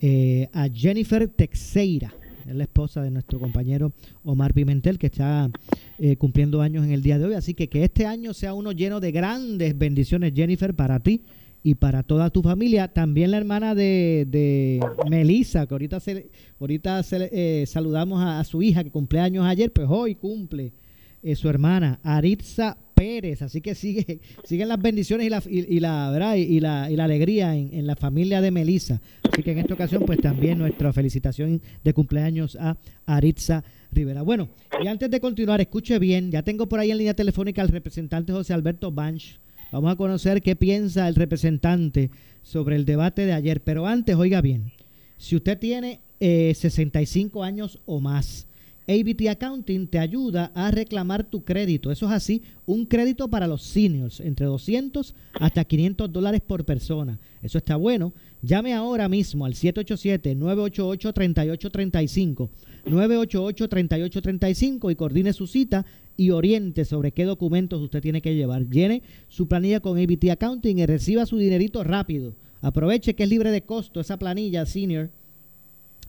eh, a Jennifer Texeira, es la esposa de nuestro compañero Omar Pimentel, que está eh, cumpliendo años en el día de hoy. Así que que este año sea uno lleno de grandes bendiciones, Jennifer, para ti y para toda tu familia. También la hermana de, de Melissa, que ahorita, se, ahorita se, eh, saludamos a, su hija que cumple años ayer, pues hoy cumple eh, su hermana Aritza Pérez. Así que sigue, siguen las bendiciones y la, y, la, ¿verdad? Y, y la, y la alegría en, en la familia de Melissa. Así que en esta ocasión, pues también nuestra felicitación de cumpleaños a Aritza Rivera. Bueno, y antes de continuar, escuche bien, ya tengo por ahí en línea telefónica al representante José Alberto Banch. Vamos a conocer qué piensa el representante sobre el debate de ayer. Pero antes, oiga bien, si usted tiene eh, 65 años o más, ABT Accounting te ayuda a reclamar tu crédito. Eso es así, un crédito para los seniors, entre 200 hasta 500 dólares por persona. Eso está bueno. Llame ahora mismo al 787-988-3835. 988-3835 y coordine su cita y oriente sobre qué documentos usted tiene que llevar. Llene su planilla con ABT Accounting y reciba su dinerito rápido. Aproveche que es libre de costo esa planilla senior.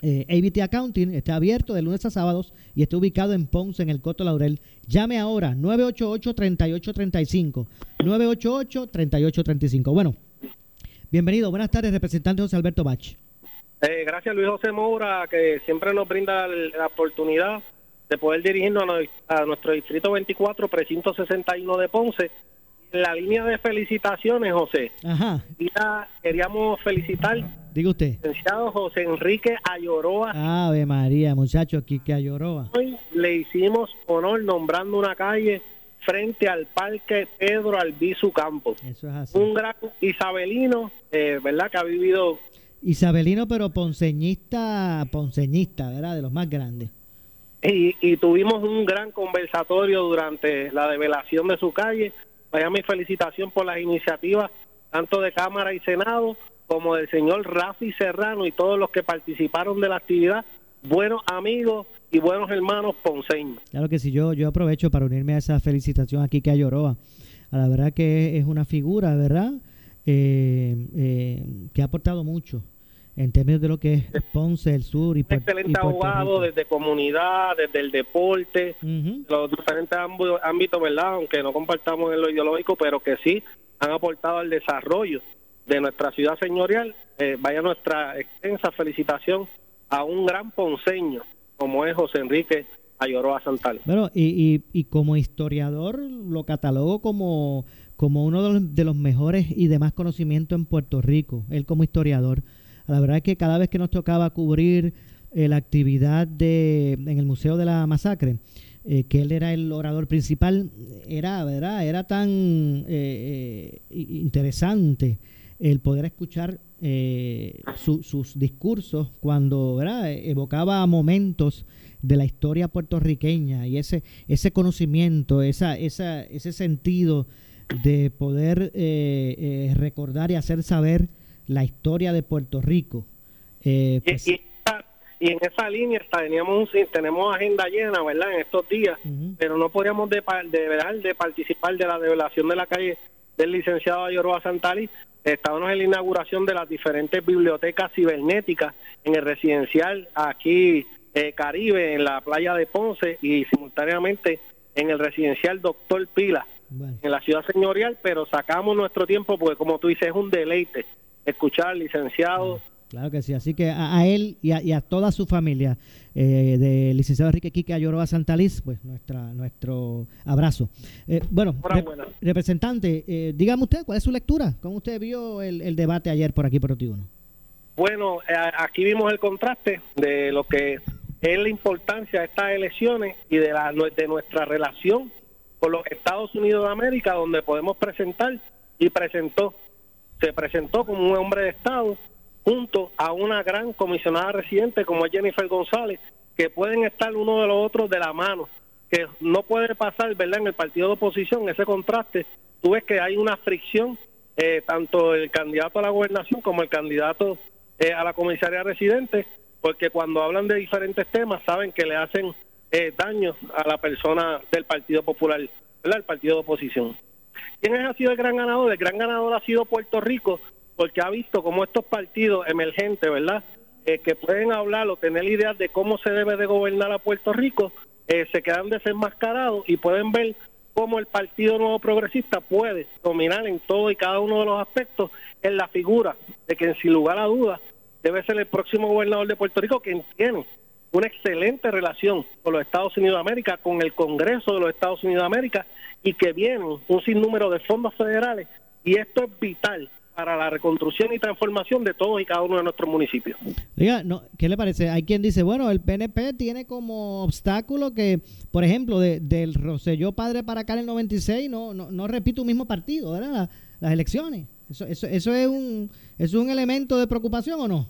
Eh, ABT Accounting está abierto de lunes a sábados y está ubicado en Ponce, en el Coto Laurel. Llame ahora 988-3835. 988-3835. Bueno, bienvenido. Buenas tardes, representante José Alberto Bach. Eh, gracias Luis José Moura, que siempre nos brinda la oportunidad de poder dirigirnos a, a nuestro distrito 24, precinto 61 de Ponce. En la línea de felicitaciones, José, Ajá, quería- queríamos felicitar diga usted. al licenciado José Enrique Ayoroa. Ave María, muchacho, Quique Ayoroba. Hoy le hicimos honor nombrando una calle frente al Parque Pedro Albizu Campos. Eso es así. Un gran isabelino, eh, ¿verdad? Que ha vivido Isabelino, pero ponceñista, ponceñista, ¿verdad? De los más grandes. Y, y tuvimos un gran conversatorio durante la develación de su calle. Vaya mi felicitación por las iniciativas tanto de Cámara y Senado como del señor Rafi Serrano y todos los que participaron de la actividad. Buenos amigos y buenos hermanos ponceños. Claro que sí, yo, yo aprovecho para unirme a esa felicitación aquí que a Lloroa. A la verdad que es una figura, ¿verdad? Eh, eh, que ha aportado mucho en términos de lo que es Ponce, el sur y, Un y excelente abogado desde comunidad, desde el deporte, los diferentes ámbitos, ¿verdad? Aunque no compartamos en lo ideológico, pero que sí han aportado al desarrollo de nuestra ciudad señorial. Eh, vaya nuestra extensa felicitación a un gran ponceño como es José Enrique Ayoroa Santal. Bueno, y, y, y como historiador lo catalogo como, como uno de los, de los mejores y de más conocimiento en Puerto Rico, él como historiador. La verdad es que cada vez que nos tocaba cubrir eh, la actividad de, en el Museo de la Masacre, eh, que él era el orador principal, era, ¿verdad? era tan eh, interesante el poder escuchar su- sus discursos cuando ¿verdad? evocaba momentos de la historia puertorriqueña y ese ese conocimiento, esa, esa, ese sentido de poder recordar y hacer saber la historia de Puerto Rico. Eh, Y, pues, y- y en esa línea está, teníamos un- tenemos agenda llena, ¿verdad? En estos días, pero no podíamos de, de, de participar de la develación de la calle del licenciado Ayoroa Santali. Estábamos en la inauguración de las diferentes bibliotecas cibernéticas en el residencial aquí eh, Caribe, en la playa de Ponce y simultáneamente en el residencial Doctor Pila, en la ciudad señorial, pero sacamos nuestro tiempo porque como tú dices es un deleite escuchar licenciado. Claro que sí, así que a, él y a, toda su familia eh, del licenciado Enrique Quique Ayoroba Santaliz, pues nuestra, nuestro abrazo. Eh, bueno, representante, eh, dígame usted, ¿cuál es su lectura? ¿Cómo usted vio el, debate ayer por aquí por Otiuno? Bueno, eh, aquí vimos el contraste de lo que es la importancia de estas elecciones y de, la, de nuestra relación con los Estados Unidos de América, donde podemos presentar y presentó, se presentó como un hombre de Estado junto a una gran comisionada residente como Jennifer González, que pueden estar uno de los otros de la mano, que no puede pasar, ¿verdad? En el partido de oposición, ese contraste, tú ves que hay una fricción, eh, tanto el candidato a la gobernación como el candidato eh, a la comisaría residente, porque cuando hablan de diferentes temas saben que le hacen eh, daño a la persona del Partido Popular, ¿verdad? el partido de oposición. ¿Quién ha sido el gran ganador? El gran ganador ha sido Puerto Rico, porque ha visto cómo estos partidos emergentes, ¿verdad? Eh, que pueden hablar o tener ideas de cómo se debe de gobernar a Puerto Rico, se quedan desenmascarados y pueden ver cómo el Partido Nuevo Progresista puede dominar en todo y cada uno de los aspectos en la figura de que sin lugar a dudas debe ser el próximo gobernador de Puerto Rico quien tiene una excelente relación con los Estados Unidos de América, con el Congreso de los Estados Unidos de América y que vienen un sinnúmero de fondos federales y esto es vital para la reconstrucción y transformación de todos y cada uno de nuestros municipios. Oiga, no, ¿qué le parece? Hay quien dice, bueno, el PNP tiene como obstáculo que, por ejemplo, de, del Roselló padre para acá en el 96 no, no, no repite un mismo partido, ¿verdad? las elecciones. Eso, eso, eso es, un, es un elemento de preocupación o no?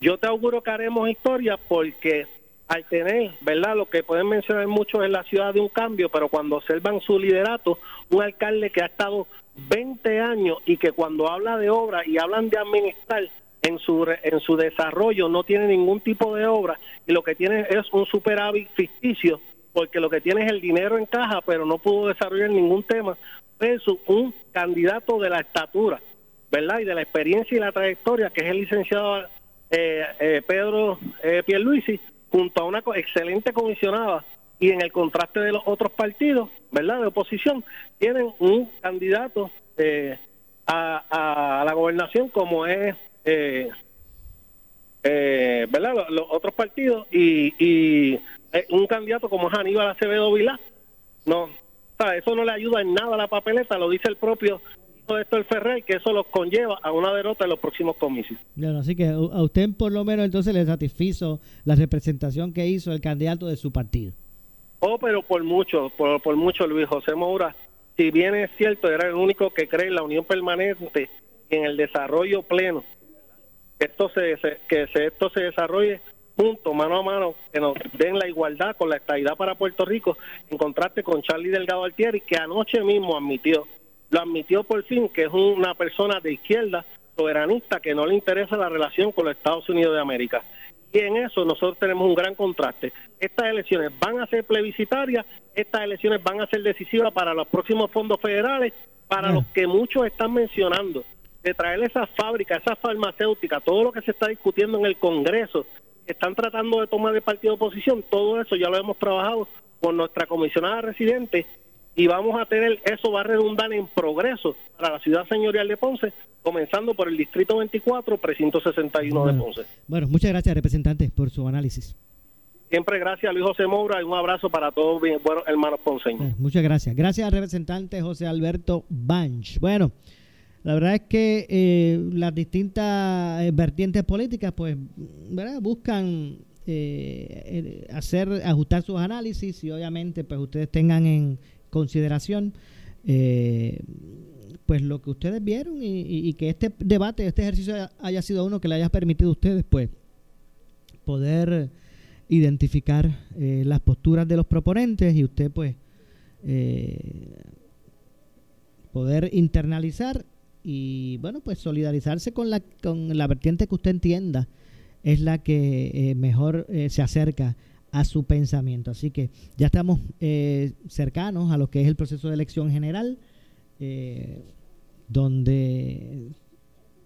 Yo te auguro que haremos historia porque al tener, ¿verdad? Lo que pueden mencionar muchos en la ciudad de un cambio, pero cuando observan su liderato, un alcalde que ha estado 20 años y que cuando habla de obra y hablan de administrar en su en su desarrollo no tiene ningún tipo de obra y lo que tiene es un superávit ficticio porque lo que tiene es el dinero en caja pero no pudo desarrollar ningún tema versus un candidato de la estatura verdad y de la experiencia y la trayectoria que es el licenciado eh, eh, Pedro eh, Pierluisi junto a una excelente comisionada y en el contraste de los otros partidos, ¿verdad?, de oposición, tienen un candidato eh, a, la gobernación como es, eh, eh, ¿verdad?, los, otros partidos y, y un candidato como es Aníbal Acevedo Vilá. No, eso no le ayuda en nada a la papeleta, lo dice el propio de Héctor Ferrer, que eso los conlleva a una derrota en los próximos comicios. Bueno, así que a usted por lo menos entonces le satisfizo la representación que hizo el candidato de su partido. Oh, pero por mucho, por, por mucho, Luis José Moura, si bien es cierto, era el único que cree en la unión permanente y en el desarrollo pleno, esto se, que se, esto se desarrolle junto, mano a mano, que nos den la igualdad con la estabilidad para Puerto Rico, en contraste con Charlie Delgado Altieri, que anoche mismo admitió, lo admitió por fin, que es una persona de izquierda, soberanista, que no le interesa la relación con los Estados Unidos de América. Y en eso nosotros tenemos un gran contraste. Estas elecciones van a ser plebiscitarias, estas elecciones van a ser decisivas para los próximos fondos federales, para los que muchos están mencionando, de traer esas fábricas, esas farmacéuticas, todo lo que se está discutiendo en el Congreso, están tratando de tomar el partido de oposición, todo eso ya lo hemos trabajado con nuestra comisionada residente y vamos a tener, eso va a redundar en progreso para la ciudad señorial de Ponce, comenzando por el distrito 24, precinto 61 de Ponce. Bueno, muchas gracias, representante, por su análisis. Siempre gracias Luis José Moura y un abrazo para todos mis buenos hermanos ponceños. muchas gracias. Gracias al representante José Alberto Banch. Bueno, la verdad es que eh, las distintas eh, vertientes políticas, pues, ¿verdad? buscan eh, hacer, ajustar sus análisis y obviamente, pues, ustedes tengan en consideración eh, pues lo que ustedes vieron y, que este debate, este ejercicio haya, sido uno que le haya permitido a ustedes pues poder identificar eh, las posturas de los proponentes y usted pues eh, poder internalizar y bueno pues solidarizarse con la con la vertiente que usted entienda es la que mejor se acerca a su pensamiento. Así que ya estamos eh, cercanos a lo que es el proceso de elección general, eh, donde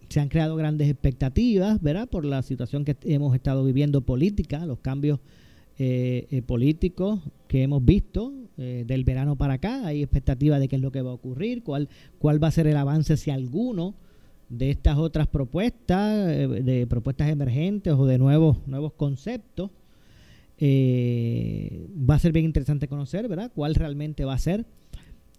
se han creado grandes expectativas, ¿verdad? Por la situación que hemos estado viviendo política, los cambios eh, políticos que hemos visto del verano para acá. Hay expectativa de qué es lo que va a ocurrir, cuál, cuál va a ser el avance, si alguno, de estas otras propuestas, de propuestas emergentes o de nuevos, nuevos conceptos. Va a ser bien interesante conocer, ¿verdad? ¿Cuál realmente va a ser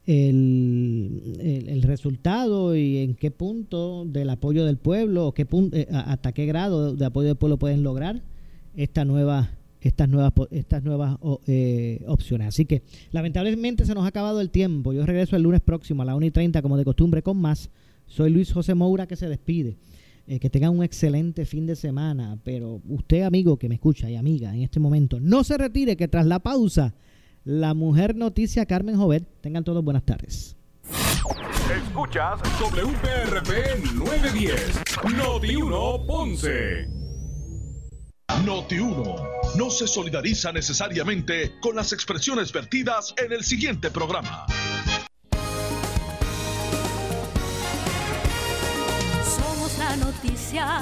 el, el, resultado y en qué punto del apoyo del pueblo qué punto, eh, hasta qué grado de apoyo del pueblo pueden lograr esta nueva, estas nuevas, estas nuevas eh, opciones. Así que lamentablemente se nos ha acabado el tiempo. Yo regreso el lunes próximo a la 1 y 30 como de costumbre con más. Soy Luis José Moura que se despide. Eh, que tengan un excelente fin de semana. Pero usted, amigo que me escucha y amiga en este momento, no se retire que tras la pausa la mujer noticia Carmen Jovet. Tengan todos buenas tardes. Escuchas WPRP 910, Noti 1 Ponce. Noti 1 no se solidariza necesariamente con las expresiones vertidas en el siguiente programa. Noticia.